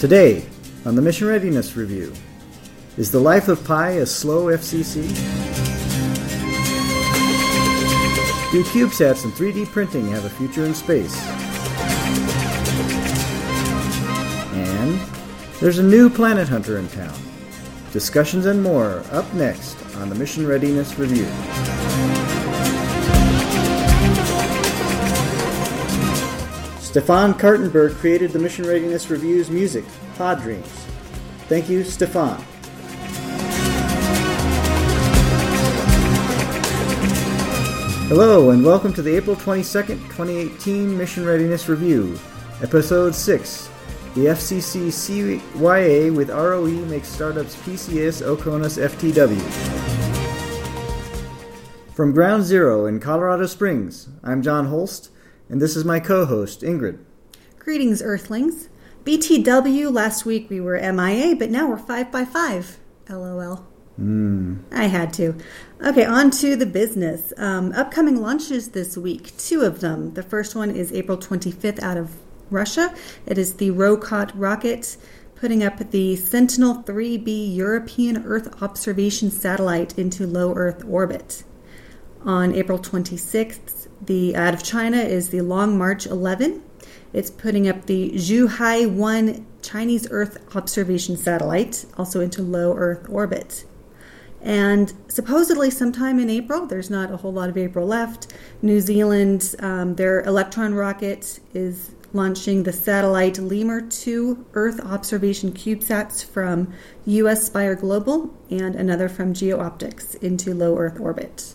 Today, on the Mission Readiness Review, is the life of Pai a slow FCC? Do CubeSats and 3D printing have a future in space? And there's a new planet hunter in town. Discussions and more up next on the Mission Readiness Review. Stefan Kartenberg created the Mission Readiness Review's music, Pod Dreams. Thank you, Stefan. Hello, and welcome to the April 22nd, 2018 Mission Readiness Review, Episode 6. The FCC CYA with ROE makes startups PCS OCONUS FTW. From Ground Zero in Colorado Springs, I'm John Holst, and this is my co host, Ingrid. Greetings, Earthlings. BTW, last week we were MIA, but now we're 5 by 5 LOL. Mm. I had to. Okay, on to the business. Um, upcoming launches this week, two of them. The first one is April 25th out of Russia. It is the Rokot rocket putting up the Sentinel 3B European Earth observation satellite into low Earth orbit. On April 26th, the out of China is the Long March 11. It's putting up the Zhuhai 1 Chinese Earth observation satellite also into low Earth orbit. And supposedly, sometime in April, there's not a whole lot of April left, New Zealand, um, their Electron rocket is launching the satellite Lemur 2 Earth observation CubeSats from US Spire Global and another from GeoOptics into low Earth orbit.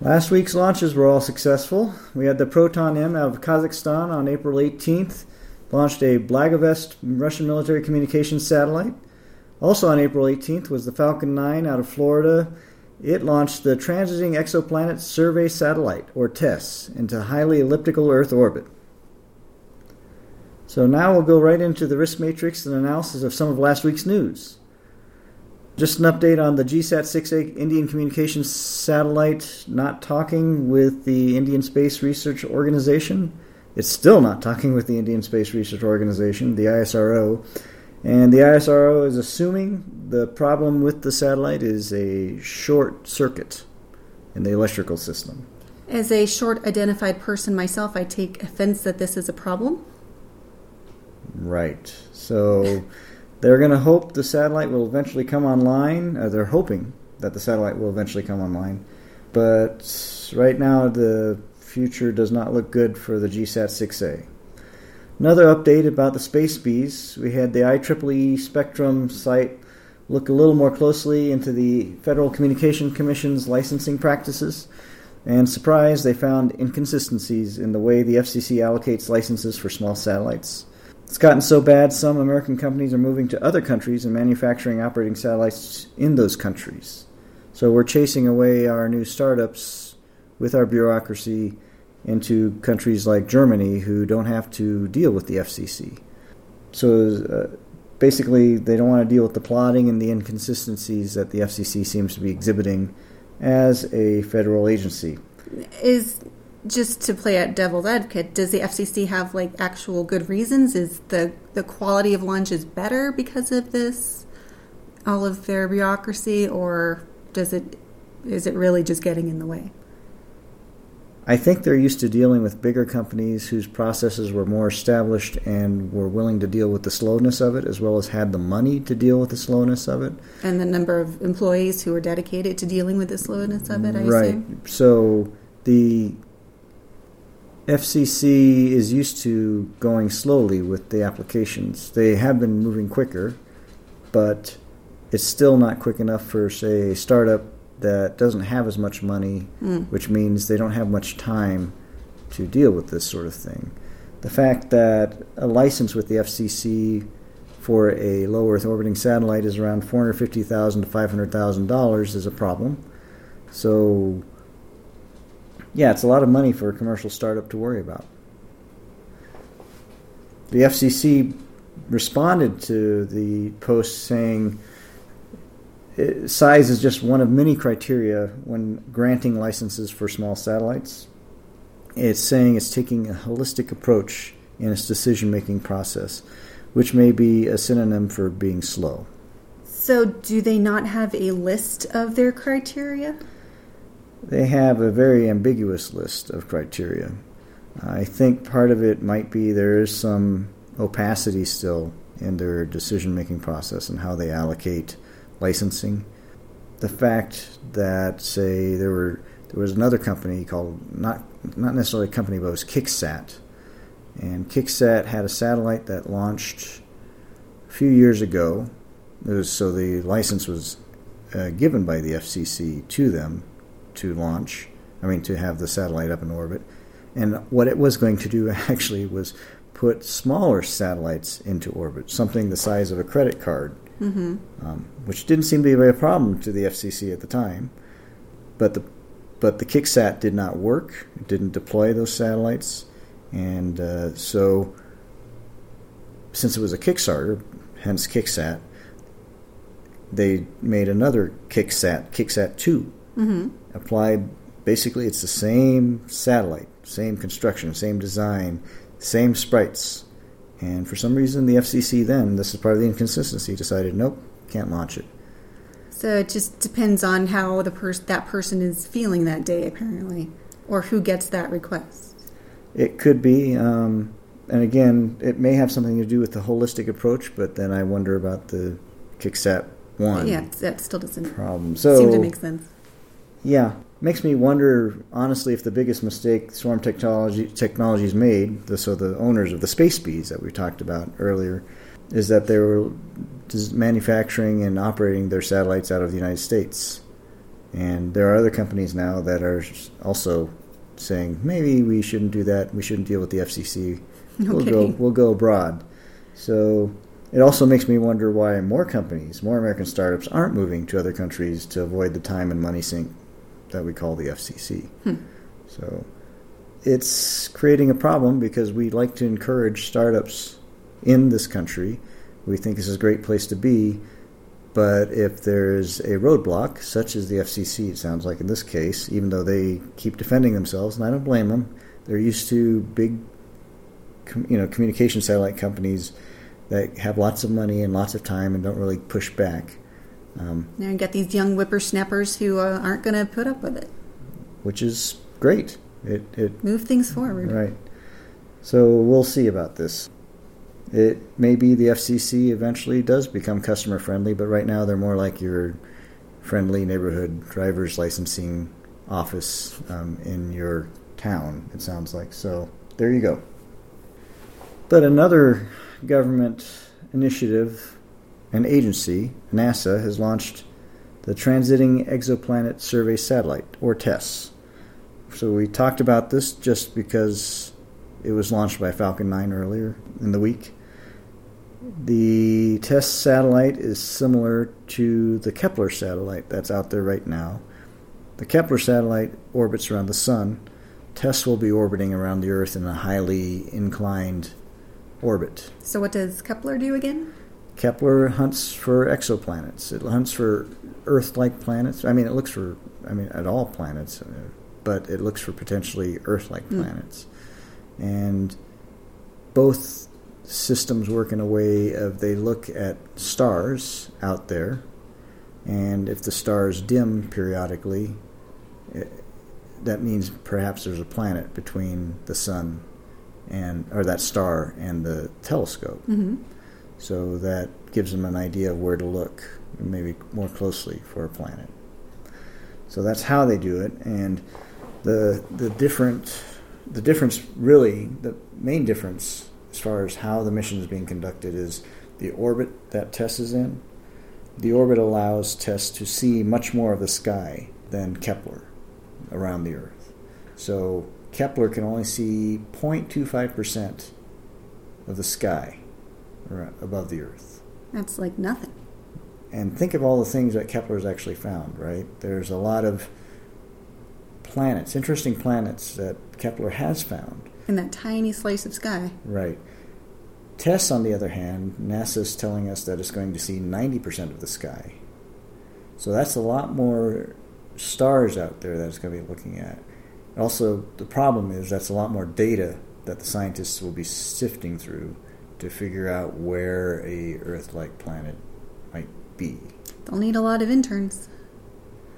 Last week's launches were all successful. We had the Proton M out of Kazakhstan on April 18th, launched a Blagovest Russian military communications satellite. Also on April 18th was the Falcon 9 out of Florida. It launched the Transiting Exoplanet Survey Satellite, or TESS, into highly elliptical Earth orbit. So now we'll go right into the risk matrix and analysis of some of last week's news. Just an update on the GSAT 6A Indian Communications Satellite not talking with the Indian Space Research Organization. It's still not talking with the Indian Space Research Organization, the ISRO. And the ISRO is assuming the problem with the satellite is a short circuit in the electrical system. As a short identified person myself, I take offense that this is a problem. Right. So they're going to hope the satellite will eventually come online. Uh, they're hoping that the satellite will eventually come online. But right now, the future does not look good for the GSAT 6A. Another update about the space bees. We had the IEEE Spectrum site look a little more closely into the Federal Communication Commission's licensing practices. And surprise, they found inconsistencies in the way the FCC allocates licenses for small satellites. It's gotten so bad, some American companies are moving to other countries and manufacturing operating satellites in those countries. So we're chasing away our new startups with our bureaucracy into countries like Germany who don't have to deal with the FCC. So uh, basically, they don't want to deal with the plotting and the inconsistencies that the FCC seems to be exhibiting as a federal agency. Is just to play at devil's advocate, does the FCC have like actual good reasons? Is the the quality of launches better because of this, all of their bureaucracy, or does it is it really just getting in the way? I think they're used to dealing with bigger companies whose processes were more established and were willing to deal with the slowness of it, as well as had the money to deal with the slowness of it. And the number of employees who are dedicated to dealing with the slowness of it, I right. assume? So the FCC is used to going slowly with the applications. They have been moving quicker, but it's still not quick enough for, say, a startup that doesn't have as much money, Mm. which means they don't have much time to deal with this sort of thing. The fact that a license with the FCC for a low Earth orbiting satellite is around four hundred fifty thousand to five hundred thousand dollars is a problem. So, yeah, it's a lot of money for a commercial startup to worry about. The FCC responded to the post saying uh, size is just one of many criteria when granting licenses for small satellites. It's saying it's taking a holistic approach in its decision making process. which may be a synonym for being slow. So, do they not have a list of their criteria? They have a very ambiguous list of criteria. I think part of it might be there is some opacity still in their decision making process and how they allocate licensing. The fact that, say, there were there was another company called not not necessarily a company, but it was Kicksat, and Kicksat had a satellite that launched a few years ago. Was, so the license was uh, given by the FCC to them to launch. I mean, to have the satellite up in orbit. And what it was going to do actually was put smaller satellites into orbit, something the size of a credit card, Mm-hmm. um, which didn't seem to be a problem to the FCC at the time. But the but the Kicksat did not work. It didn't deploy those satellites, and uh, so since it was a Kickstarter, hence Kicksat, they made another Kicksat, Kicksat two, Mm-hmm. applied. Basically, it's the same satellite, same construction, same design, same sprites. And for some reason, the FCC then, this is part of the inconsistency, decided nope, can't launch it. So it just depends on how the pers- that person is feeling that day, apparently, or who gets that request. It could be, um, and again, it may have something to do with the holistic approach, but then I wonder about the Kicksat one Yeah, that still doesn't problem. So seem to make sense. Yeah, makes me wonder honestly if the biggest mistake Swarm Technology Technologies made, the, so the owners of the Space Bees that we talked about earlier, is that they were manufacturing and operating their satellites out of the United States, and there are other companies now that are also saying maybe we shouldn't do that. We shouldn't deal with the FCC. No we'll go kidding. we'll go abroad. So it also makes me wonder why more companies, more American startups, aren't moving to other countries to avoid the time and money sink that we call the FCC. Hmm. So it's creating a problem because we like to encourage startups in this country. We think this is a great place to be. But if there's a roadblock, such as the FCC, it sounds like in this case, even though they keep defending themselves, and I don't blame them, they're used to big, com- you know, communication satellite companies that have lots of money and lots of time and don't really push back, um, Now you got these young whippersnappers who uh, aren't going to put up with it. which is great. It it Move things forward. Right. So we'll see about this. It may be the FCC eventually does become customer friendly, but right now they're more like your friendly neighborhood driver's licensing office um, in your town, it sounds like. So there you go. But another government initiative, an agency, NASA, has launched the Transiting Exoplanet Survey Satellite, or TESS. So we talked about this just because it was launched by Falcon 9 earlier in the week. The TESS satellite is similar to the Kepler satellite that's out there right now. The Kepler satellite orbits around the Sun. TESS will be orbiting around the Earth in a highly inclined orbit. So what does Kepler do again? Kepler hunts for exoplanets. It hunts for Earth-like planets. I mean, it looks for, I mean, at all planets, uh, but it looks for potentially Earth-like Hmm. planets. And both systems work in a way of they look at stars out there, and if the stars dim periodically, it, that means perhaps there's a planet between the sun and or that star and the telescope. Mm-hmm. So that gives them an idea of where to look, maybe more closely for a planet. So that's how they do it, and the the different the difference really the main difference as far as how the mission is being conducted is the orbit that Tess is in. The orbit allows Tess to see much more of the sky than Kepler around the Earth. So Kepler can only see 0.25% of the sky above the Earth. That's like nothing. And think of all the things that Kepler's actually found, right? There's a lot of planets, interesting planets that Kepler has found, In that tiny slice of sky. right? TESS, on the other hand, NASA's telling us that it's going to see 90% of the sky. So that's a lot more stars out there that it's going to be looking at. Also, the problem is that's a lot more data that the scientists will be sifting through to figure out where a Earth-like planet might be. They'll need a lot of interns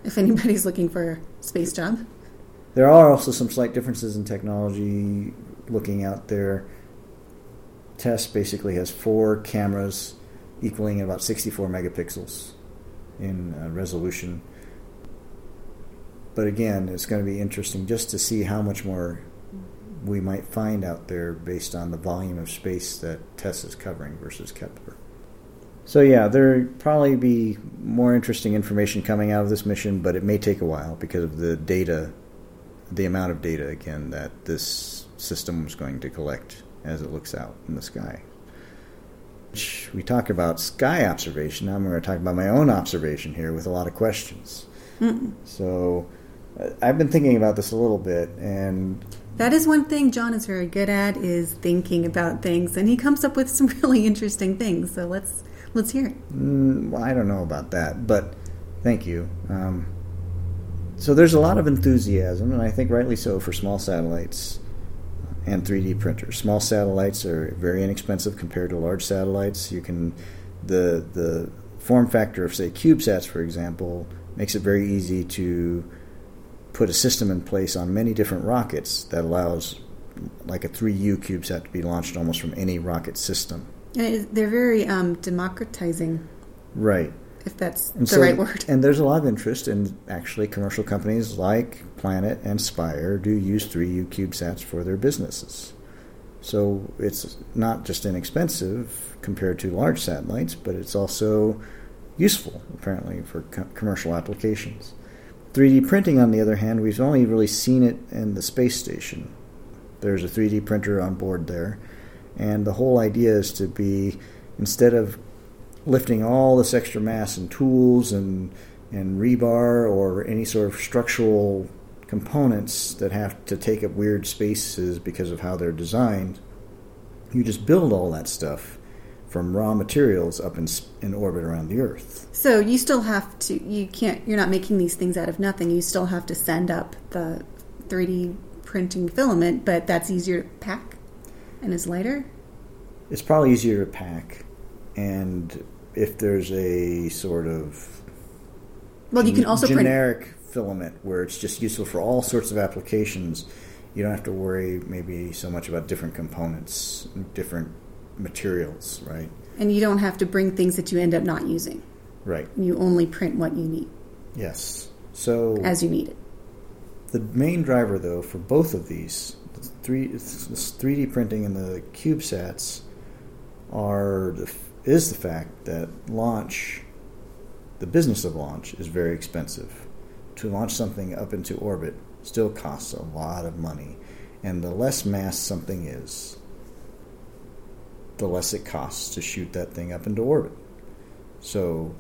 if anybody's looking for a space job. There are also some slight differences in technology. Looking out there, TESS basically has four cameras equaling about 64 megapixels in uh, resolution. But again, it's going to be interesting just to see how much more we might find out there based on the volume of space that TESS is covering versus Kepler. So yeah, there probably be more interesting information coming out of this mission, but it may take a while because of the data, the amount of data again that this system is going to collect as it looks out in the sky. We talk about sky observation. Now I'm going to talk about my own observation here with a lot of questions. Mm-mm. So uh, I've been thinking about this a little bit, and that is one thing John is very good at is thinking about things, and he comes up with some really interesting things. So let's let's hear it. Mm, well, I don't know about that, but thank you. Um, so there's a lot of enthusiasm, and I think rightly so, for small satellites and 3D printers. Small satellites are very inexpensive compared to large satellites. You can the the form factor of say CubeSats, for example, makes it very easy to put a system in place on many different rockets that allows like a 3U CubeSat to be launched almost from any rocket system. And they're very um, democratizing. Right if that's and the so, right word. And there's a lot of interest in actually commercial companies like Planet and Spire do use 3U CubeSats for their businesses. So it's not just inexpensive compared to large satellites, but it's also useful, apparently, for co- commercial applications. 3D printing, on the other hand, we've only really seen it in the space station. There's a 3D printer on board there, and the whole idea is to be instead of lifting all this extra mass and tools and and rebar or any sort of structural components that have to take up weird spaces because of how they're designed. You just build all that stuff from raw materials up in, in orbit around the Earth. So you still have to. You can't. You're not making these things out of nothing. You still have to send up the 3D printing filament, but that's easier to pack and is lighter. It's probably easier to pack, and if there's a sort of well, you can also generic print- filament where it's just useful for all sorts of applications. You don't have to worry maybe so much about different components, different materials, right? And you don't have to bring things that you end up not using. Right. You only print what you need. Yes. So as you need it. The main driver, though, for both of these, three, 3D printing and the CubeSats, are the is the fact that launch, the business of launch, is very expensive. To launch something up into orbit still costs a lot of money. And the less mass something is, the less it costs to shoot that thing up into orbit. So,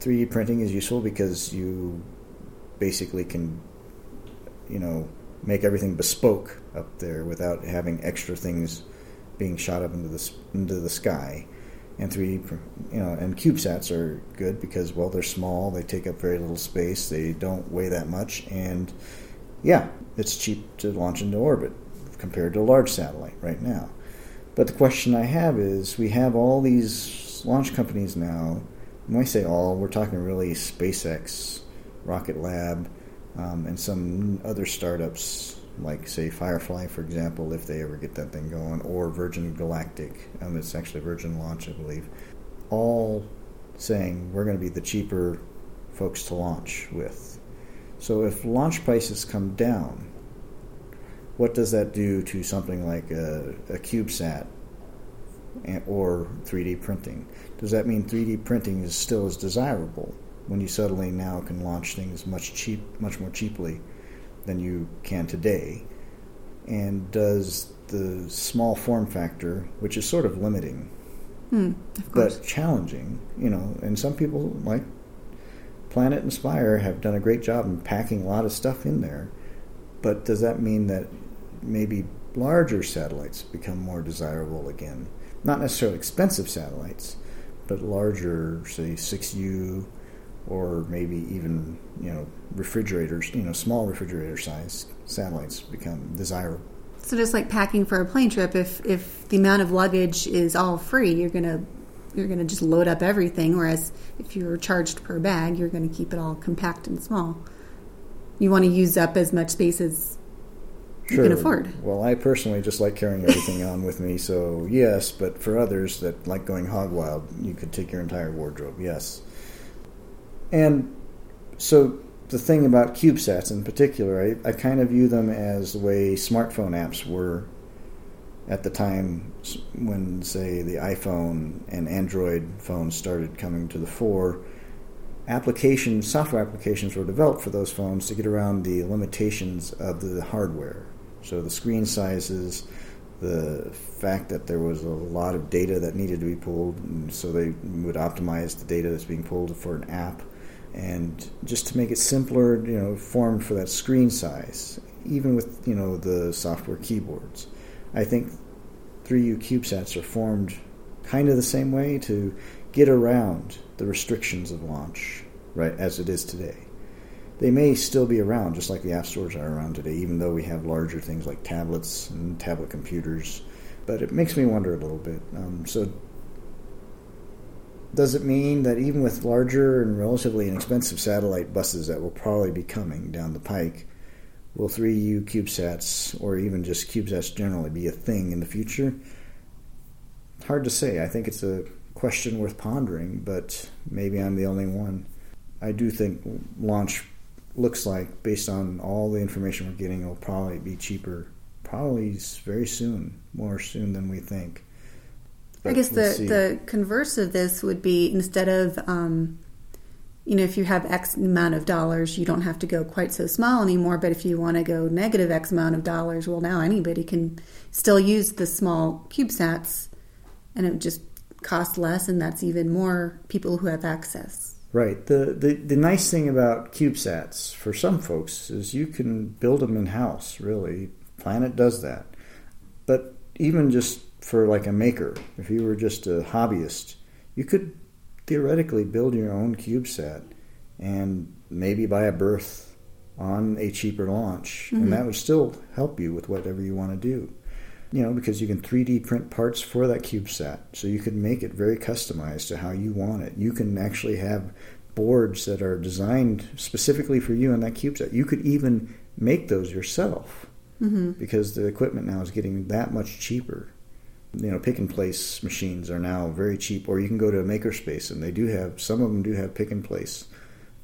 3D printing is useful because you basically can, you know, make everything bespoke up there without having extra things being shot up into the into the sky. And 3D, you know, and CubeSats are good because well, they're small, they take up very little space, they don't weigh that much, and yeah, it's cheap to launch into orbit compared to a large satellite right now. But the question I have is, we have all these launch companies now. When I say all, we're talking really SpaceX, Rocket Lab, um, and some other startups like say Firefly, for example, if they ever get that thing going, or Virgin Galactic, um, it's actually Virgin Launch, I believe, all saying we're going to be the cheaper folks to launch with. So if launch prices come down, what does that do to something like a, a CubeSat or 3D printing? Does that mean 3D printing is still as desirable when you suddenly now can launch things much cheap, much more cheaply? than you can today, and does the small form factor, which is sort of limiting, mm, but challenging, you know, and some people like Planet and Spire have done a great job in packing a lot of stuff in there. But does that mean that maybe larger satellites become more desirable again? Not necessarily expensive satellites, but larger, say 6U or maybe even you know refrigerators, you know small refrigerator size satellites become desirable. So just like packing for a plane trip, if if the amount of luggage is all free, you're gonna you're gonna just load up everything. Whereas if you're charged per bag, you're gonna keep it all compact and small. You want to use up as much space as you can afford. Well, I personally just like carrying everything on with me, so yes. But for others that like going hog wild, you could take your entire wardrobe. Yes. And so the thing about CubeSats in particular, I, I kind of view them as the way smartphone apps were at the time when, say, the iPhone and Android phones started coming to the fore. Applications, software applications were developed for those phones to get around the limitations of the hardware. So the screen sizes, the fact that there was a lot of data that needed to be pulled, so they would optimize the data that's being pulled for an app and just to make it simpler, you know, formed for that screen size, even with you know the software keyboards. I think 3U CubeSats are formed kind of the same way to get around the restrictions of launch, right, as it is today. They may still be around, just like the app stores are around today, even though we have larger things like tablets and tablet computers. But it makes me wonder a little bit. Um, so, does it mean that even with larger and relatively inexpensive satellite buses that will probably be coming down the pike, will 3U CubeSats or even just CubeSats generally be a thing in the future? Hard to say. I think it's a question worth pondering, but maybe I'm the only one. I do think launch looks like, based on all the information we're getting, it will probably be cheaper, probably very soon, more soon than we think. But I guess we'll the, the converse of this would be instead of, um, you know, if you have X amount of dollars, you don't have to go quite so small anymore. But if you want to go negative X amount of dollars, well, now anybody can still use the small CubeSats and it would just costs less, and that's even more people who have access. Right. The, the the nice thing about CubeSats for some folks is you can build them in house. Really, Planet does that. But even just for like a maker, if you were just a hobbyist, you could theoretically build your own CubeSat and maybe buy a berth on a cheaper launch, mm-hmm. and that would still help you with whatever you want to do. You know, because you can 3D print parts for that CubeSat, so you can make it very customized to how you want it. You can actually have boards that are designed specifically for you on that CubeSat. You could even make those yourself mm-hmm. because the equipment now is getting that much cheaper you know pick and place machines are now very cheap or you can go to a makerspace and they do have some of them do have pick and place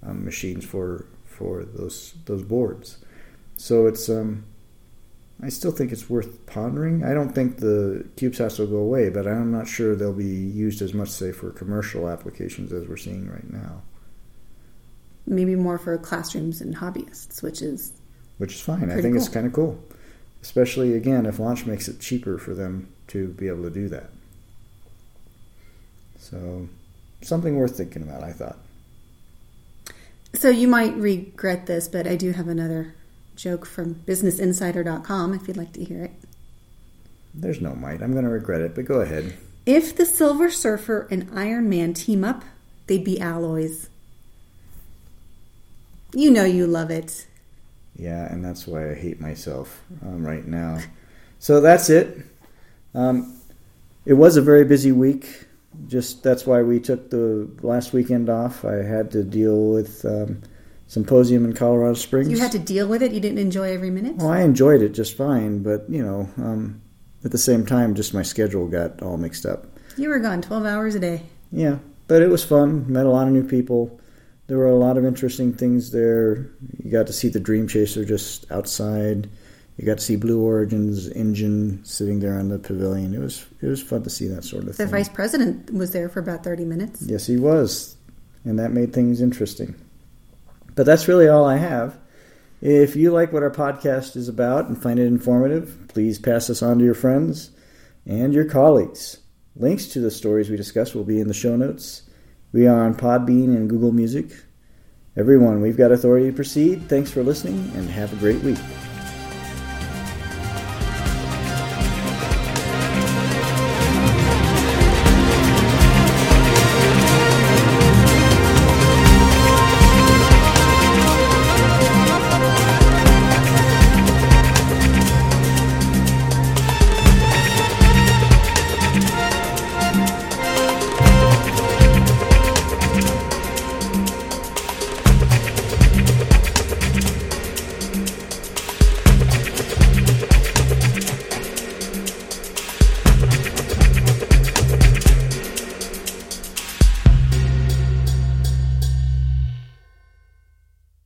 um, machines for for those those boards so it's um I still think it's worth pondering. I don't think the CubeSats will go away, but I'm not sure they'll be used as much, say, for commercial applications as we're seeing right now. Maybe more for classrooms and hobbyists, which is which is fine. I think cool. it's kind of cool, especially again if launch makes it cheaper for them to be able to do that. So, something worth thinking about, I thought. So, you might regret this, but I do have another joke from businessinsider.com if you'd like to hear it. There's no might. I'm going to regret it, but go ahead. If the Silver Surfer and Iron Man team up, they'd be alloys. You know you love it. Yeah, and that's why I hate myself um, right now. So that's it. Um, it was a very busy week. Just that's why we took the last weekend off. I had to deal with um, symposium in Colorado Springs. You had to deal with it. You didn't enjoy every minute. Well, I enjoyed it just fine, but you know, um, at the same time, just my schedule got all mixed up. You were gone twelve hours a day. Yeah, but it was fun. Met a lot of new people. There were a lot of interesting things there. You got to see the Dream Chaser just outside you got to see Blue Origin's engine sitting there on the pavilion. It was it was fun to see that sort of the thing. The vice president was there for about thirty minutes. Yes, he was, and that made things interesting. But that's really all I have. If you like what our podcast is about and find it informative, please pass us on to your friends and your colleagues. Links to the stories we discuss will be in the show notes. We are on Podbean and Google Music. Everyone, we've got authority to proceed. Thanks for listening and have a great week.